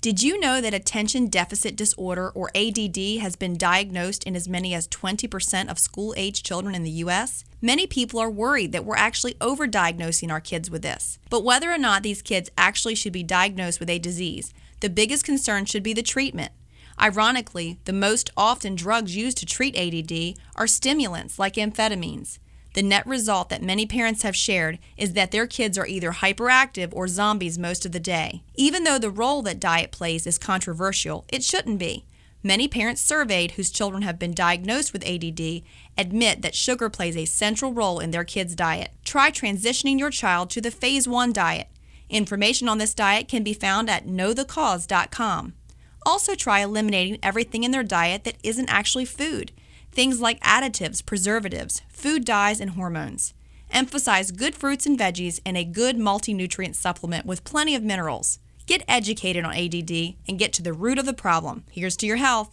Did you know that attention deficit disorder, or ADD, has been diagnosed in as many as 20% of school age children in the U.S.? Many people are worried that we're actually overdiagnosing our kids with this. But whether or not these kids actually should be diagnosed with a disease, the biggest concern should be the treatment. Ironically, the most often drugs used to treat ADD are stimulants like amphetamines. The net result that many parents have shared is that their kids are either hyperactive or zombies most of the day. Even though the role that diet plays is controversial, it shouldn't be. Many parents surveyed whose children have been diagnosed with ADD admit that sugar plays a central role in their kids' diet. Try transitioning your child to the Phase 1 diet. Information on this diet can be found at knowthecause.com. Also, try eliminating everything in their diet that isn't actually food. Things like additives, preservatives, food dyes, and hormones. Emphasize good fruits and veggies and a good multi nutrient supplement with plenty of minerals. Get educated on ADD and get to the root of the problem. Here's to your health.